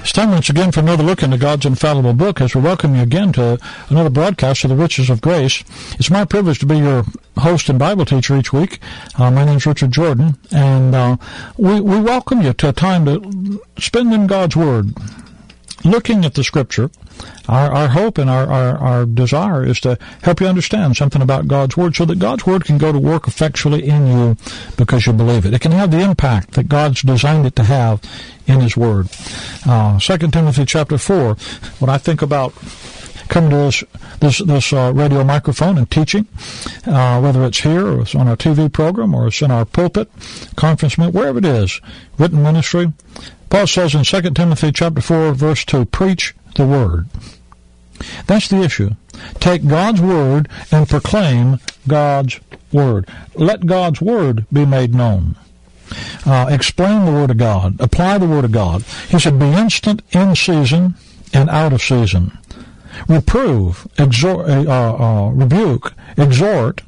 It's time once again for another look into God's infallible book as we welcome you again to another broadcast of the Riches of Grace. It's my privilege to be your host and Bible teacher each week. Uh, my name is Richard Jordan, and uh, we, we welcome you to a time to spend in God's Word, looking at the Scripture. Our, our hope and our, our, our desire is to help you understand something about God's Word so that God's Word can go to work effectually in you because you believe it. It can have the impact that God's designed it to have in His Word. Uh, 2 Timothy chapter 4, when I think about coming to this this, this uh, radio microphone and teaching, uh, whether it's here or it's on our TV program or it's in our pulpit, conference wherever it is, written ministry. Paul says in 2 Timothy chapter 4, verse 2, preach the word. That's the issue. Take God's word and proclaim God's word. Let God's word be made known. Uh, explain the word of God. Apply the word of God. He said, be instant in season and out of season. Reprove, exhort, uh, uh, rebuke, exhort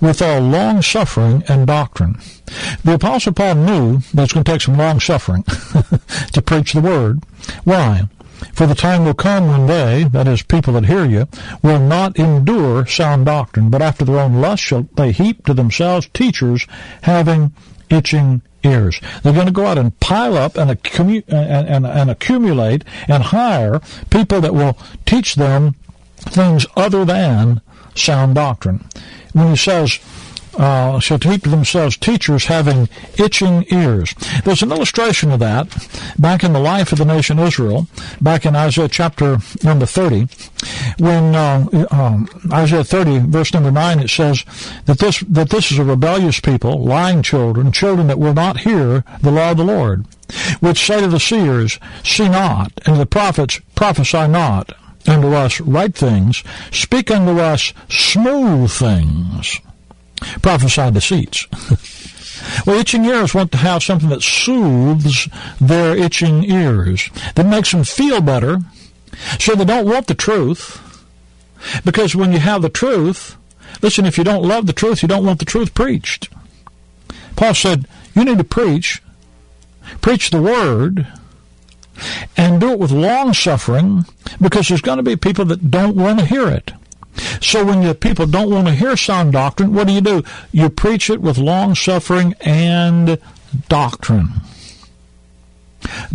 with all long suffering and doctrine. The Apostle Paul knew that it's going to take some long suffering to preach the word. Why? For the time will come when they, that is, people that hear you, will not endure sound doctrine, but after their own lust shall they heap to themselves teachers having itching ears. They're going to go out and pile up and, accumu- and, and, and accumulate and hire people that will teach them things other than sound doctrine. When he says, uh, shall heap to themselves teachers having itching ears. There's an illustration of that back in the life of the nation Israel, back in Isaiah chapter number 30, when uh, um, Isaiah 30 verse number 9 it says that this that this is a rebellious people, lying children, children that will not hear the law of the Lord, which say to the seers, See not, and the prophets prophesy not unto us right things, speak unto us smooth things prophesy deceits. well, itching ears want to have something that soothes their itching ears, that makes them feel better, so they don't want the truth. Because when you have the truth, listen, if you don't love the truth, you don't want the truth preached. Paul said, you need to preach, preach the word, and do it with long suffering, because there's going to be people that don't want to hear it. So when the people don't want to hear sound doctrine, what do you do? You preach it with long suffering and doctrine.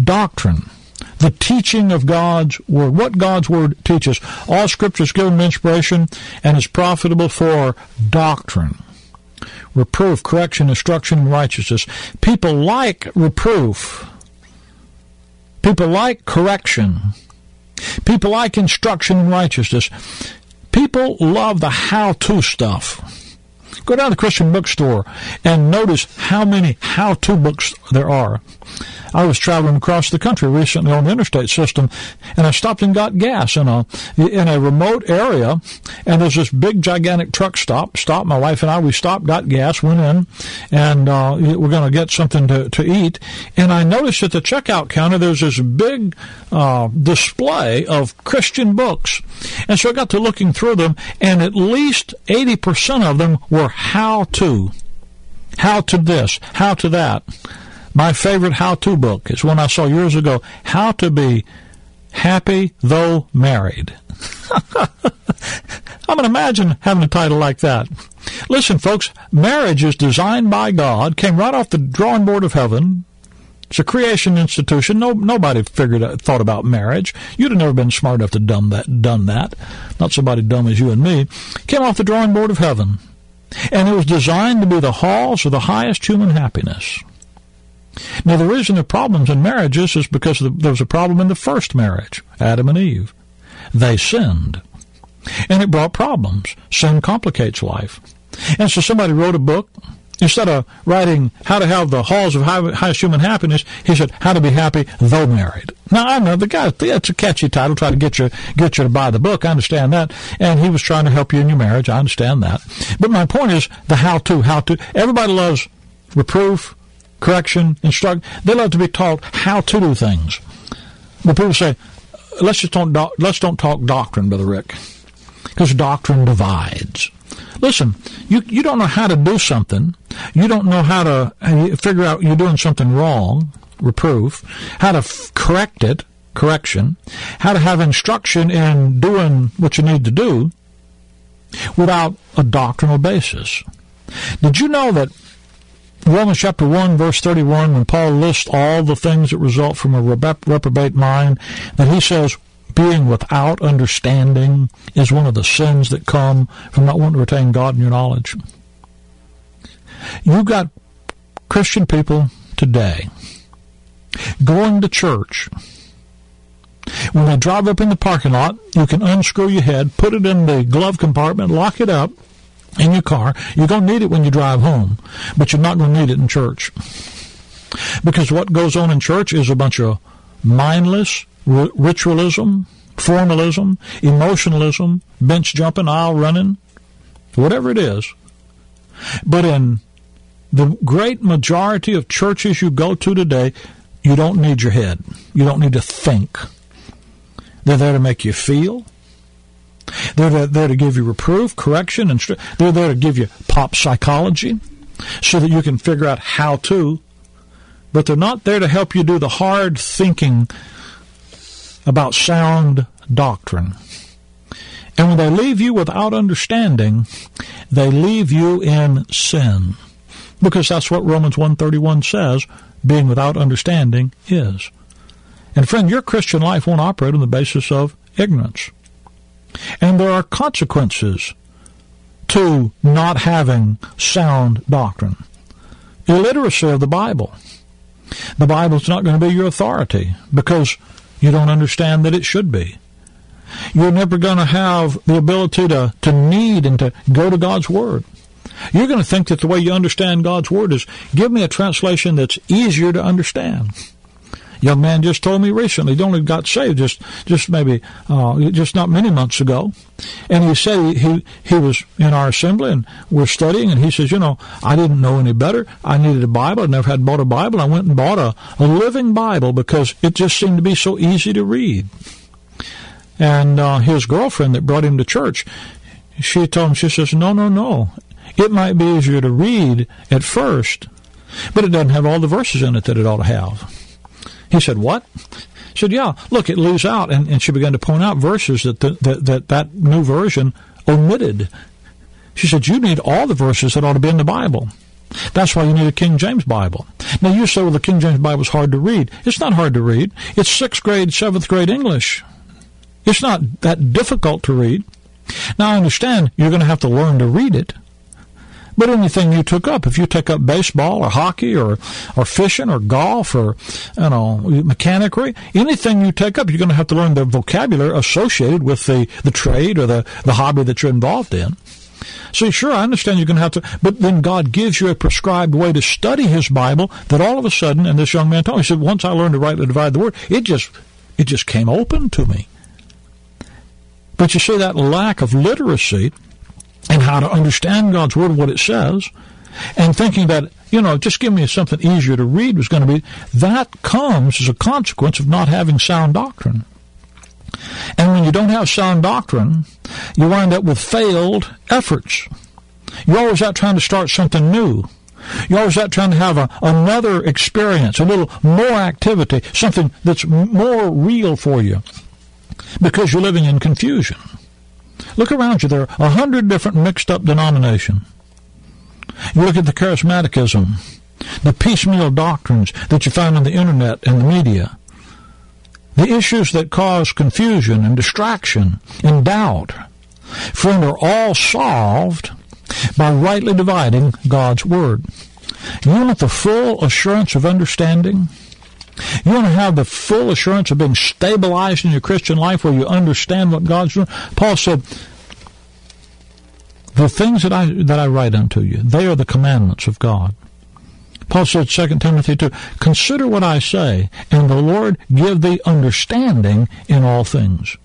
Doctrine. The teaching of God's Word. What God's Word teaches. All Scripture is given inspiration and is profitable for doctrine. Reproof, correction, instruction, and righteousness. People like reproof. People like correction. People like instruction and righteousness. People love the how-to stuff. Go down to the Christian bookstore and notice how many how-to books there are. I was traveling across the country recently on the interstate system, and I stopped and got gas in a in a remote area. And there's this big, gigantic truck stop. Stopped. My wife and I we stopped, got gas, went in, and uh, we're going to get something to to eat. And I noticed at the checkout counter there's this big uh, display of Christian books, and so I got to looking through them, and at least eighty percent of them were how to, how to this, how to that. My favorite how-to book is one I saw years ago, How to Be Happy Though Married. I mean, imagine having a title like that. Listen, folks, marriage is designed by God, came right off the drawing board of heaven. It's a creation institution. No, nobody figured out, thought about marriage. You'd have never been smart enough to done that. Done that. Not somebody dumb as you and me. Came off the drawing board of heaven, and it was designed to be the halls of the highest human happiness. Now, the reason there are problems in marriages is because there was a problem in the first marriage, Adam and Eve. They sinned. And it brought problems. Sin complicates life. And so somebody wrote a book Instead of writing how to have the halls of highest human happiness, he said how to be happy though married. Now I know the guy. That's a catchy title. Try to get you get you to buy the book. I understand that. And he was trying to help you in your marriage. I understand that. But my point is the how to. How to. Everybody loves reproof, correction, instruct. They love to be taught how to do things. But people say, let's just don't do- let's don't talk doctrine, brother Rick, because doctrine divides. Listen, you you don't know how to do something. You don't know how to figure out you're doing something wrong, reproof, how to f- correct it, correction, how to have instruction in doing what you need to do without a doctrinal basis. Did you know that Romans chapter 1 verse 31 when Paul lists all the things that result from a reprobate mind that he says being without understanding is one of the sins that come from not wanting to retain God in your knowledge. You've got Christian people today going to church. When they drive up in the parking lot, you can unscrew your head, put it in the glove compartment, lock it up in your car. You're going to need it when you drive home, but you're not going to need it in church. Because what goes on in church is a bunch of mindless, ritualism, formalism, emotionalism, bench jumping, aisle running, whatever it is. But in the great majority of churches you go to today, you don't need your head. You don't need to think. They're there to make you feel. They're there to give you reproof, correction, and they're there to give you pop psychology so that you can figure out how to. But they're not there to help you do the hard thinking about sound doctrine. And when they leave you without understanding, they leave you in sin. Because that's what Romans 131 says, being without understanding is. And friend, your Christian life won't operate on the basis of ignorance. And there are consequences to not having sound doctrine. Illiteracy of the Bible. The Bible's not going to be your authority because you don't understand that it should be. You're never going to have the ability to, to need and to go to God's Word. You're going to think that the way you understand God's Word is give me a translation that's easier to understand. Young man just told me recently, he only got saved just, just maybe, uh, just not many months ago. And he said he, he was in our assembly and we're studying and he says, you know, I didn't know any better. I needed a Bible. I never had bought a Bible. I went and bought a, a living Bible because it just seemed to be so easy to read. And uh, his girlfriend that brought him to church, she told him, she says, no, no, no. It might be easier to read at first, but it doesn't have all the verses in it that it ought to have. He said, what? She said, yeah, look, it leaves out. And, and she began to point out verses that, the, that, that that new version omitted. She said, you need all the verses that ought to be in the Bible. That's why you need a King James Bible. Now you say, well, the King James Bible is hard to read. It's not hard to read. It's sixth grade, seventh grade English. It's not that difficult to read. Now I understand you're going to have to learn to read it. But anything you took up, if you took up baseball or hockey or, or fishing or golf or, you know, mechanicry, anything you take up, you're going to have to learn the vocabulary associated with the, the trade or the, the hobby that you're involved in. See, sure, I understand you're going to have to, but then God gives you a prescribed way to study His Bible that all of a sudden, and this young man told me, he said, once I learned to rightly divide the word, it just, it just came open to me. But you see that lack of literacy and how to understand God's Word, what it says, and thinking that, you know, just give me something easier to read was going to be, that comes as a consequence of not having sound doctrine. And when you don't have sound doctrine, you wind up with failed efforts. You're always out trying to start something new. You're always out trying to have a, another experience, a little more activity, something that's more real for you because you're living in confusion. Look around you. There are a hundred different mixed up denominations. You look at the charismaticism, the piecemeal doctrines that you find on the internet and the media, the issues that cause confusion and distraction and doubt. Friend, are all solved by rightly dividing God's Word. You want the full assurance of understanding? You want to have the full assurance of being stabilized in your Christian life where you understand what God's doing? Paul said, The things that I that I write unto you, they are the commandments of God. Paul said, 2 Timothy 2, Consider what I say, and the Lord give thee understanding in all things.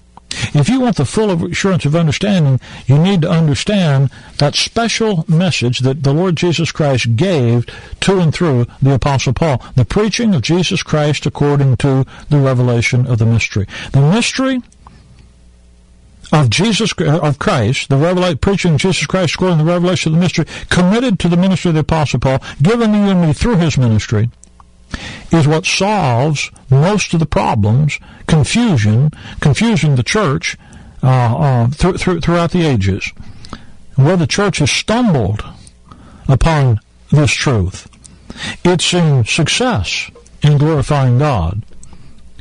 If you want the full assurance of understanding, you need to understand that special message that the Lord Jesus Christ gave to and through the Apostle Paul. The preaching of Jesus Christ according to the revelation of the mystery. The mystery of Jesus of Christ, the revelation, preaching of Jesus Christ according to the revelation of the mystery, committed to the ministry of the Apostle Paul, given to you and me through his ministry, is what solves most of the problems, confusion, confusing the church uh, uh, th- th- throughout the ages. Where the church has stumbled upon this truth, it's in success in glorifying God.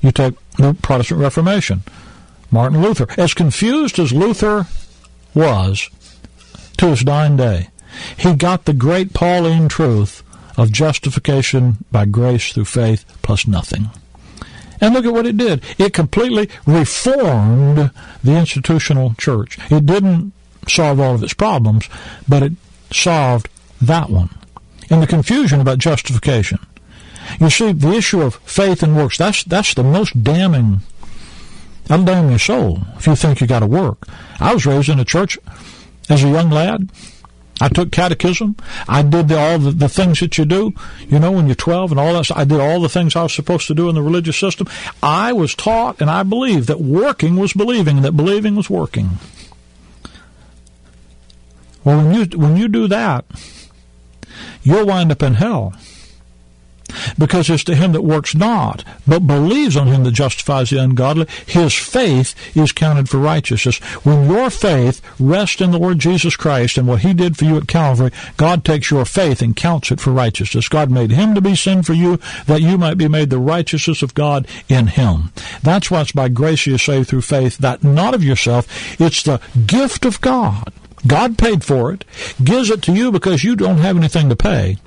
You take the Protestant Reformation. Martin Luther, as confused as Luther was to his dying day, he got the great Pauline truth of justification by grace through faith plus nothing. And look at what it did. It completely reformed the institutional church. It didn't solve all of its problems, but it solved that one. And the confusion about justification. You see, the issue of faith and works, that's, that's the most damning That'll damn your soul if you think you got to work. I was raised in a church as a young lad. I took catechism. I did the, all the, the, things that you do, you know, when you're 12 and all that. I did all the things I was supposed to do in the religious system. I was taught and I believed that working was believing that believing was working. Well, when you, when you do that, you'll wind up in hell because it's to him that works not, but believes on him that justifies the ungodly, his faith is counted for righteousness. When your faith rests in the Lord Jesus Christ and what he did for you at Calvary, God takes your faith and counts it for righteousness. God made him to be sin for you, that you might be made the righteousness of God in him. That's why it's by grace you are saved through faith, that not of yourself, it's the gift of God. God paid for it, gives it to you because you don't have anything to pay,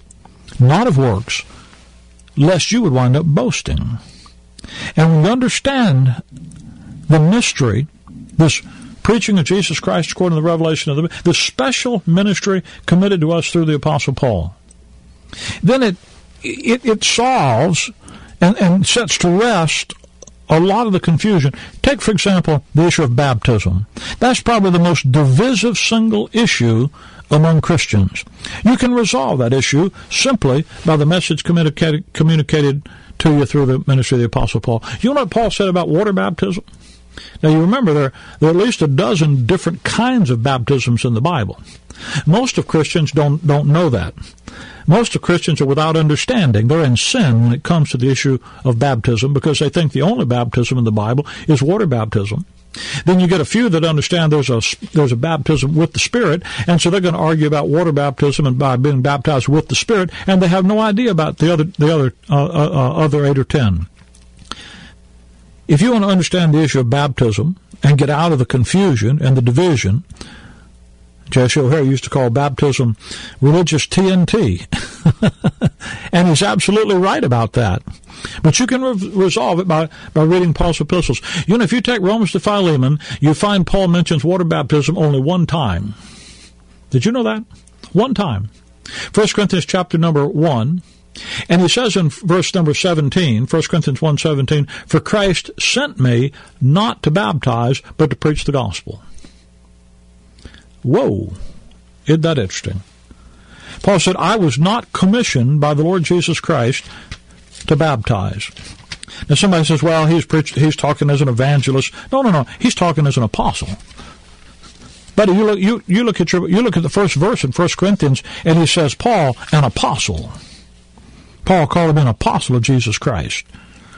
not of works, lest you would wind up boasting. And when you understand the mystery, this preaching of Jesus Christ according to the revelation of the, the special ministry committed to us through the Apostle Paul, then it, it, it solves and, and sets to rest a lot of the confusion. Take, for example, the issue of baptism. That's probably the most divisive single issue among Christians. You can resolve that issue simply by the message communicated, to you through the ministry of the Apostle Paul. You know what Paul said about water baptism? Now you remember there, there are at least a dozen different kinds of baptisms in the Bible. Most of Christians don't, don't know that. Most of Christians are without understanding. They're in sin when it comes to the issue of baptism because they think the only baptism in the Bible is water baptism. Then you get a few that understand there's a there's a baptism with the Spirit, and so they're going to argue about water baptism and by being baptized with the Spirit, and they have no idea about the other the other uh, uh, uh other eight or ten. If you want to understand the issue of baptism and get out of the confusion and the division, J.C. O'Hair used to call baptism religious TNT. and he's absolutely right about that. But you can re- resolve it by, by reading Paul's epistles. You know, if you take Romans to Philemon, you find Paul mentions water baptism only one time. Did you know that? One time. 1 Corinthians chapter number 1. And he says in verse number 17, 1 Corinthians 1 17, For Christ sent me not to baptize, but to preach the gospel. Whoa. Isn't that interesting? Paul said, I was not commissioned by the Lord Jesus Christ to baptize. Now somebody says, well, he's preached, he's talking as an evangelist. No, no, no. He's talking as an apostle. But you look, you, you look at your, you look at the first verse in 1 Corinthians, and he says, Paul, an apostle. Paul called him an apostle of Jesus Christ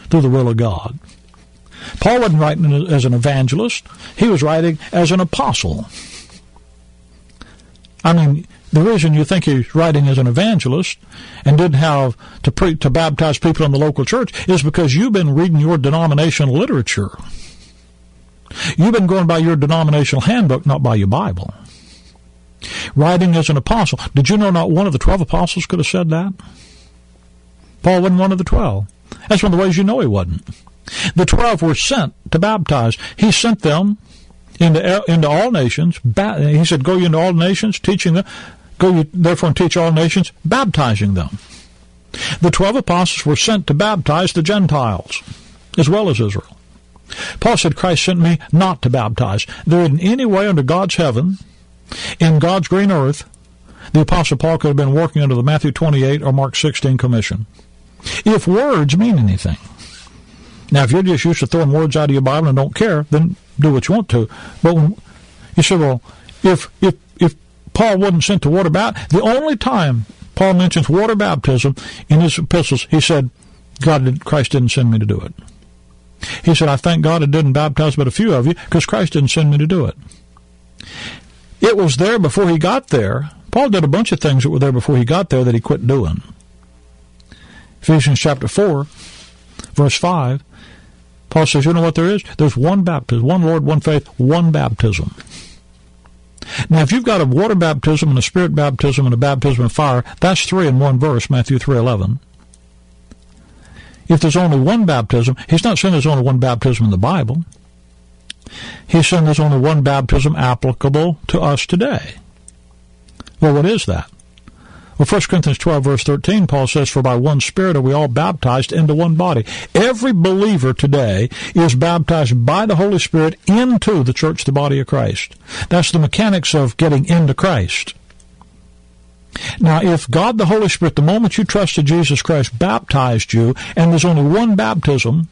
through the will of God. Paul wasn't writing as an evangelist. He was writing as an apostle. I mean, the reason you think he's writing as an evangelist and didn't have to pre- to baptize people in the local church is because you've been reading your denominational literature. You've been going by your denominational handbook, not by your Bible. Writing as an apostle. Did you know not one of the twelve apostles could have said that? Paul wasn't one of the twelve. That's one of the ways you know he wasn't. The twelve were sent to baptize. He sent them into into all nations. He said, "Go into all nations, teaching them. Go therefore and teach all nations, baptizing them." The twelve apostles were sent to baptize the Gentiles as well as Israel. Paul said, Christ sent me not to baptize. There in any way under God's heaven, in God's green earth, the Apostle Paul could have been working under the Matthew 28 or Mark 16 commission. If words mean anything. Now, if you're just used to throwing words out of your Bible and don't care, then do what you want to. But when, you say, well, if, if, if Paul wasn't sent to water baptism, the only time Paul mentions water baptism in his epistles, he said, God did, Christ didn't send me to do it. He said, I thank God it didn't baptize but a few of you because Christ didn't send me to do it. It was there before he got there. Paul did a bunch of things that were there before he got there that he quit doing. Ephesians chapter 4, verse 5, Paul says, you know what there is? There's one baptism, one Lord, one faith, one baptism. Now, if you've got a water baptism and a spirit baptism and a baptism of fire, that's three in one verse, Matthew 3.11. If there's only one baptism, he's not saying there's only one baptism in the Bible. He's saying there's only one baptism applicable to us today. Well, what is that? Well, 1 Corinthians 12, verse 13, Paul says, For by one Spirit are we all baptized into one body. Every believer today is baptized by the Holy Spirit into the church, the body of Christ. That's the mechanics of getting into Christ. Now, if God the Holy Spirit, the moment you trusted Jesus Christ, baptized you, and there's only one baptism,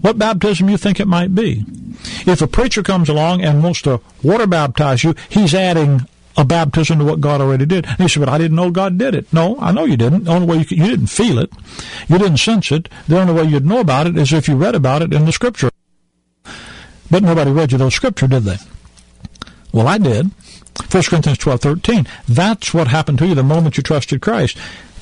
what baptism you think it might be? If a preacher comes along and wants to water baptize you, he's adding a baptism to what God already did. And he said, but I didn't know God did it. No, I know you didn't. The only way you, could, you didn't feel it. You didn't sense it. The only way you'd know about it is if you read about it in the scripture. But nobody read you those scripture, did they? Well, I did. 1 Corinthians 12, 13. That's what happened to you the moment you trusted Christ.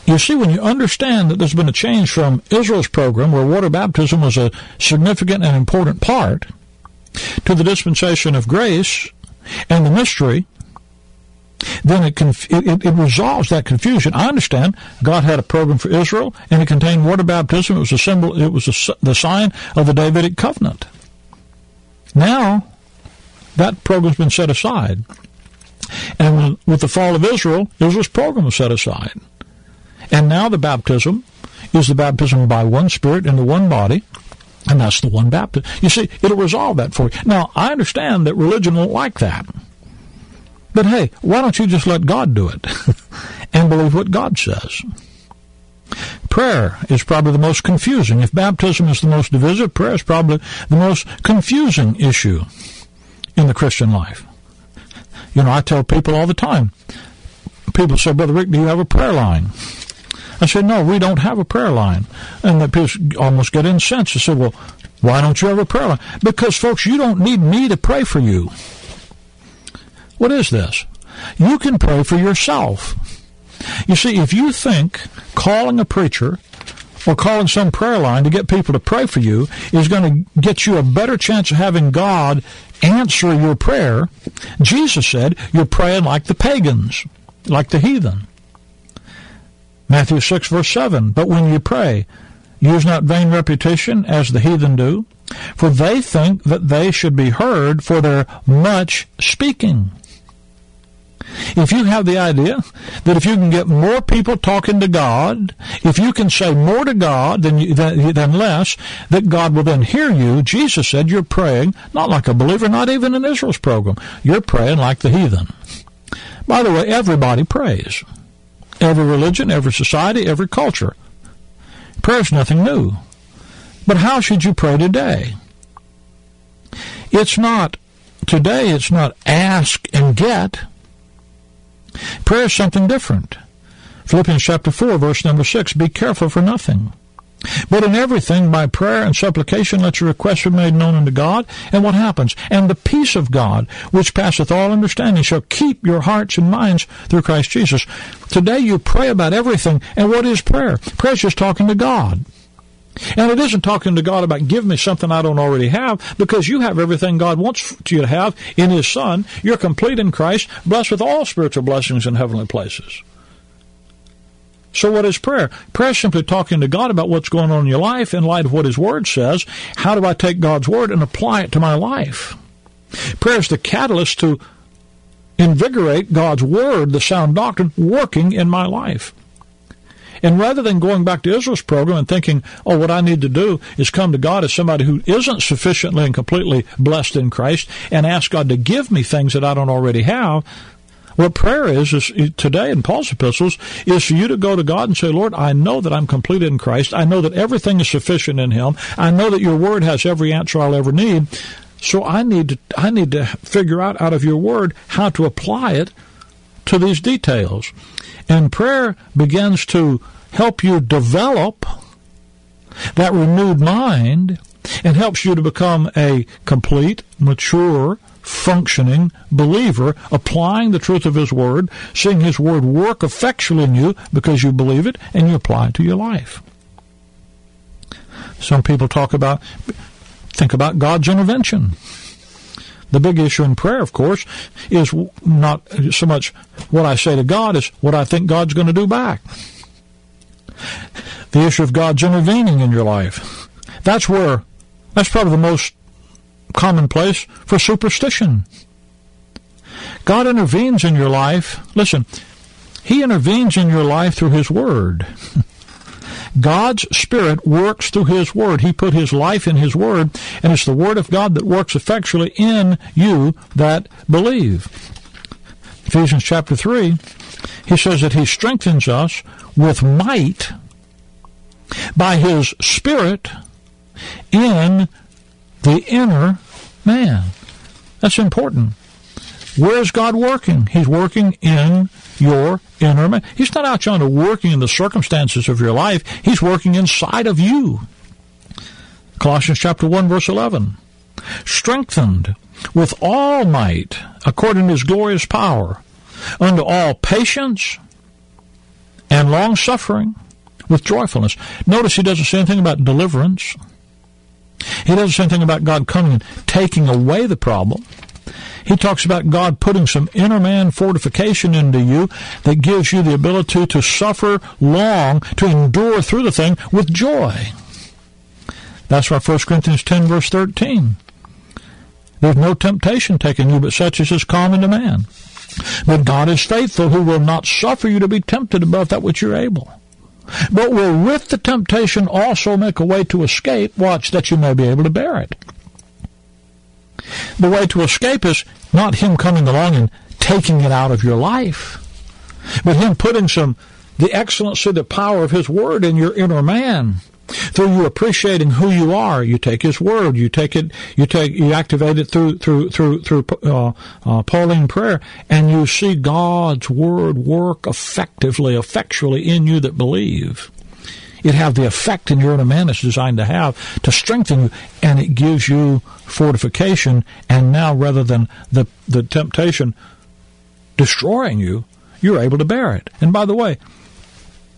You see, when you understand that there's been a change from Israel's program, where water baptism was a significant and important part, to the dispensation of grace and the mystery, then it, conf- it, it, resolves that confusion. I understand God had a program for Israel, and it contained water baptism. It was a symbol. It was a, the sign of the Davidic covenant. Now, that program's been set aside, and with the fall of Israel, Israel's program was set aside, and now the baptism is the baptism by one Spirit in the one body. And that's the one baptism. You see, it'll resolve that for you. Now, I understand that religion won't like that. But hey, why don't you just let God do it and believe what God says? Prayer is probably the most confusing. If baptism is the most divisive, prayer is probably the most confusing issue in the Christian life. You know, I tell people all the time. People say, Brother Rick, do you have a prayer line? I said, no, we don't have a prayer line. And the people almost get incensed. I said, well, why don't you have a prayer line? Because, folks, you don't need me to pray for you. What is this? You can pray for yourself. You see, if you think calling a preacher or calling some prayer line to get people to pray for you is going to get you a better chance of having God answer your prayer, Jesus said you're praying like the pagans, like the heathen. Matthew 6 verse 7, But when you pray, use not vain repetition as the heathen do, for they think that they should be heard for their much speaking. If you have the idea that if you can get more people talking to God, if you can say more to God than, you, than, than less, that God will then hear you, Jesus said you're praying not like a believer, not even in Israel's program. You're praying like the heathen. By the way, everybody prays. Every religion, every society, every culture. Prayer is nothing new. But how should you pray today? It's not, today it's not ask and get. Prayer is something different. Philippians chapter 4, verse number 6, be careful for nothing. But in everything, by prayer and supplication, let your requests be made known unto God. And what happens? And the peace of God, which passeth all understanding, shall keep your hearts and minds through Christ Jesus. Today you pray about everything. And what is prayer? Prayer is just talking to God. And it isn't talking to God about give me something I don't already have because you have everything God wants you to have in His Son. You're complete in Christ, blessed with all spiritual blessings in heavenly places. So what is prayer? Prayer is simply talking to God about what's going on in your life in light of what His Word says. How do I take God's Word and apply it to my life? Prayer is the catalyst to invigorate God's Word, the sound doctrine, working in my life. And rather than going back to Israel's program and thinking, oh, what I need to do is come to God as somebody who isn't sufficiently and completely blessed in Christ and ask God to give me things that I don't already have, what prayer is, is today in Paul's epistles is for you to go to God and say, Lord, I know that I'm complete in Christ. I know that everything is sufficient in Him. I know that your word has every answer I'll ever need. So I need to, I need to figure out out of your word how to apply it to these details. And prayer begins to help you develop that renewed mind and helps you to become a complete, mature, functioning believer, applying the truth of His Word, seeing His Word work effectually in you because you believe it and you apply it to your life. Some people talk about, think about God's intervention. The big issue in prayer, of course, is not so much what I say to God as what I think God's going to do back. The issue of God's intervening in your life. That's where, that's probably the most commonplace for superstition. God intervenes in your life. Listen, He intervenes in your life through His Word. God's Spirit works through His Word. He put His life in His Word, and it's the Word of God that works effectually in you that believe. Ephesians chapter 3, he says that He strengthens us with might by His Spirit in the inner man. That's important. Where is God working? He's working in your inner man. He's not out trying to working in the circumstances of your life. He's working inside of you. Colossians chapter 1 verse 11. Strengthened with all might according to his glorious power unto all patience and long suffering with joyfulness. Notice he doesn't say anything about deliverance. He doesn't say anything about God coming and taking away the problem. He talks about God putting some inner man fortification into you that gives you the ability to suffer long, to endure through the thing with joy. That's why 1 Corinthians 10 verse 13. There's no temptation taken you but such as is common to man. But God is faithful who will not suffer you to be tempted above that which you're able but will with the temptation also make a way to escape, watch, that you may be able to bear it. The way to escape is not him coming along and taking it out of your life, but him putting some, the excellency, the power of his word in your inner man through you appreciating who you are, you take His word. You take it. You take. You activate it through through through through uh, uh, Pauline prayer, and you see God's word work effectively, effectually in you that believe. It have the effect in your inner man it's designed to have to strengthen you, and it gives you fortification. And now, rather than the the temptation destroying you, you're able to bear it. And by the way,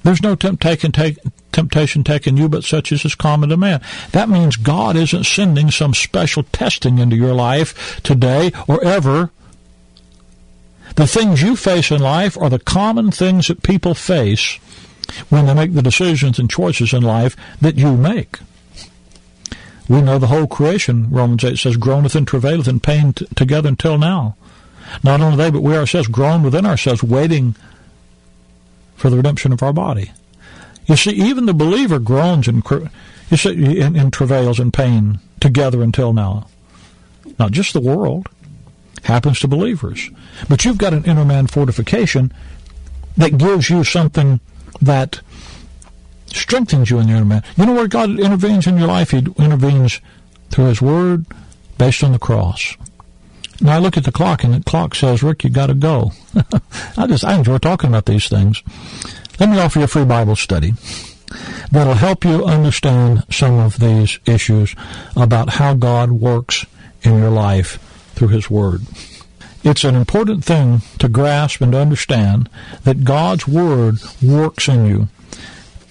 there's no temptation, take, temptation taken you, but such as is common to man. That means God isn't sending some special testing into your life today or ever. The things you face in life are the common things that people face when they make the decisions and choices in life that you make. We know the whole creation, Romans 8 says, groaneth and travaileth in pain t- together until now. Not only they, but we ourselves groan within ourselves, waiting for the redemption of our body. You see, even the believer groans and you see, in, in travails and pain together until now. Not just the world happens to believers, but you've got an inner man fortification that gives you something that strengthens you in the inner man. You know where God intervenes in your life? He intervenes through His Word, based on the cross. Now I look at the clock, and the clock says, "Rick, you got to go." I just I enjoy talking about these things. Let me offer you a free Bible study that'll help you understand some of these issues about how God works in your life through His Word. It's an important thing to grasp and to understand that God's Word works in you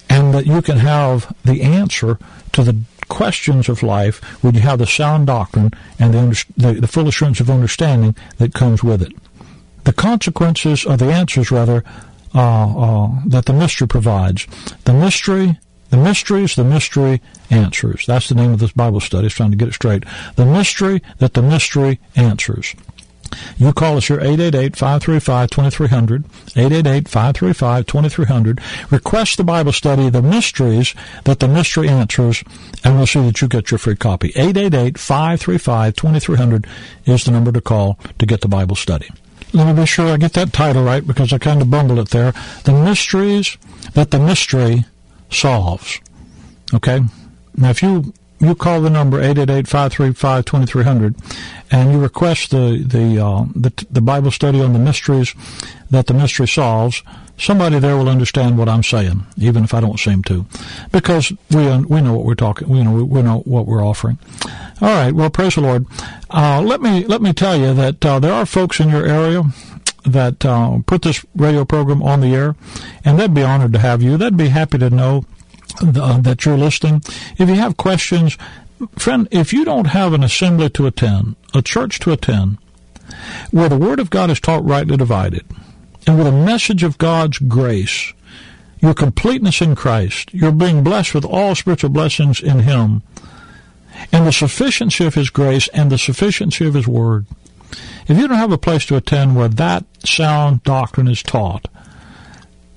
and that you can have the answer to the questions of life when you have the sound doctrine and the, the, the full assurance of understanding that comes with it. The consequences, or the answers rather, uh, uh, that the mystery provides. The mystery The mysteries, the mystery answers. That's the name of this Bible study. It's trying to get it straight. The mystery that the mystery answers. You call us here 888-535-2300, 888-535-2300. Request the Bible study, the mysteries that the mystery answers, and we'll see that you get your free copy. 888-535-2300 is the number to call to get the Bible study. Let me be sure I get that title right because I kind of bumbled it there. The mysteries that the mystery solves. Okay? Now, if you you call the number 888-535-2300 and you request the the, uh, the the Bible study on the mysteries that the mystery solves, somebody there will understand what I'm saying, even if I don't seem to, because we we know what we're talking. We know we know what we're offering. All right. Well, praise the Lord. Uh, let me let me tell you that uh, there are folks in your area that uh, put this radio program on the air, and they'd be honored to have you. They'd be happy to know uh, that you're listening. If you have questions, friend, if you don't have an assembly to attend, a church to attend, where the Word of God is taught rightly divided, and with a message of God's grace, your completeness in Christ, you're being blessed with all spiritual blessings in Him, and the sufficiency of His grace and the sufficiency of His Word. If you don't have a place to attend where that sound doctrine is taught,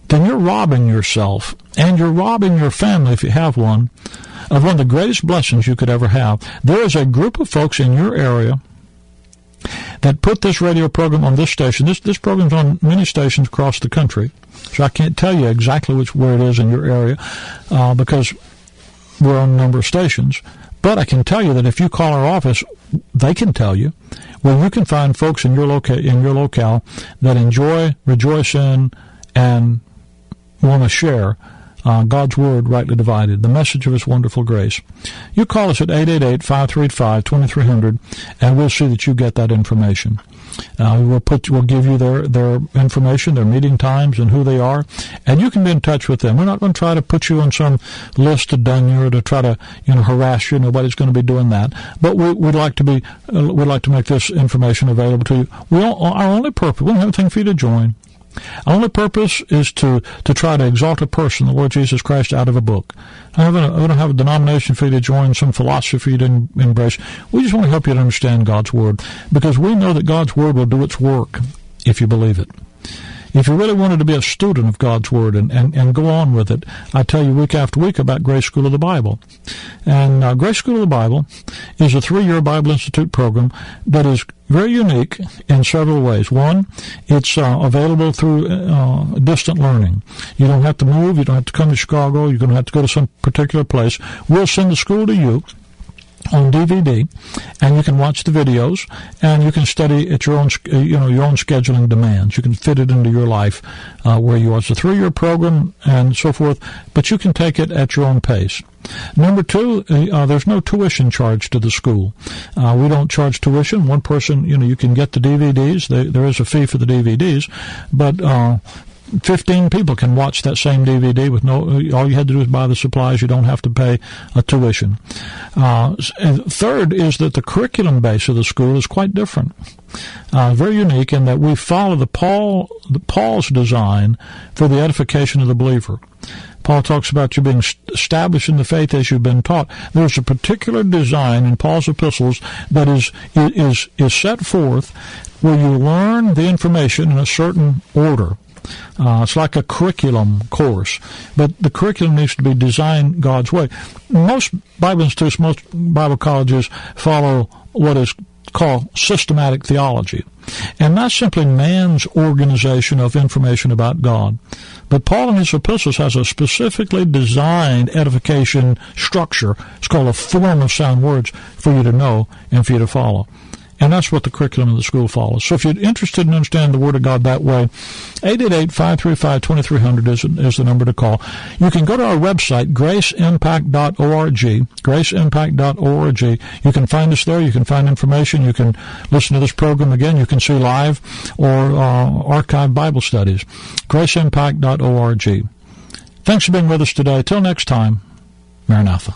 then you're robbing yourself and you're robbing your family if you have one of one of the greatest blessings you could ever have. There is a group of folks in your area that put this radio program on this station. This this program's on many stations across the country, so I can't tell you exactly which where it is in your area uh, because we're on a number of stations. But I can tell you that if you call our office, they can tell you where you can find folks in your loca- in your locale that enjoy, rejoice in, and want to share uh, God's Word rightly divided, the message of His wonderful grace. You call us at 888-535-2300, and we'll see that you get that information. Uh, we'll put, we'll give you their, their information, their meeting times, and who they are, and you can be in touch with them. We're not going to try to put you on some list you or to try to, you know, harass you. Nobody's going to be doing that. But we, would like to be, uh, we'd like to make this information available to you. We all, our only purpose, we don't have anything for you to join. Only purpose is to, to try to exalt a person, the Lord Jesus Christ, out of a book. I don't have a denomination for you to join, some philosophy you to embrace. We just want to help you to understand God's Word because we know that God's Word will do its work if you believe it. If you really wanted to be a student of God's Word and, and, and go on with it, I tell you week after week about Grace School of the Bible. And uh, Grace School of the Bible is a three-year Bible Institute program that is very unique in several ways. One, it's uh, available through uh, distant learning. You don't have to move. You don't have to come to Chicago. You don't have to go to some particular place. We'll send the school to you on DVD, and you can watch the videos, and you can study at your own, uh, you know, your own scheduling demands. You can fit it into your life uh, where you are. It's a three-year program and so forth, but you can take it at your own pace. Number two, uh, uh there's no tuition charge to the school. Uh, we don't charge tuition. One person, you know, you can get the DVDs. They, there is a fee for the DVDs, but uh, 15 people can watch that same DVD with no, all you had to do is buy the supplies. You don't have to pay a tuition. Uh, third is that the curriculum base of the school is quite different. Uh, very unique in that we follow the Paul, the Paul's design for the edification of the believer. Paul talks about you being established in the faith as you've been taught. There's a particular design in Paul's epistles that is is is set forth where you learn the information in a certain order. Uh, it's like a curriculum course, but the curriculum needs to be designed God's way. Most Bible institutes, most Bible colleges follow what is called systematic theology. And not simply man's organization of information about God. But Paul in his epistles has a specifically designed edification structure. It's called a form of sound words for you to know and for you to follow. And that's what the curriculum of the school follows. So if you're interested in understanding the Word of God that way, 888-535-2300 is, is the number to call. You can go to our website, graceimpact.org, graceimpact.org. You can find us there. You can find information. You can listen to this program again. You can see live or uh, archive Bible studies. graceimpact.org. Thanks for being with us today. Till next time, Maranatha.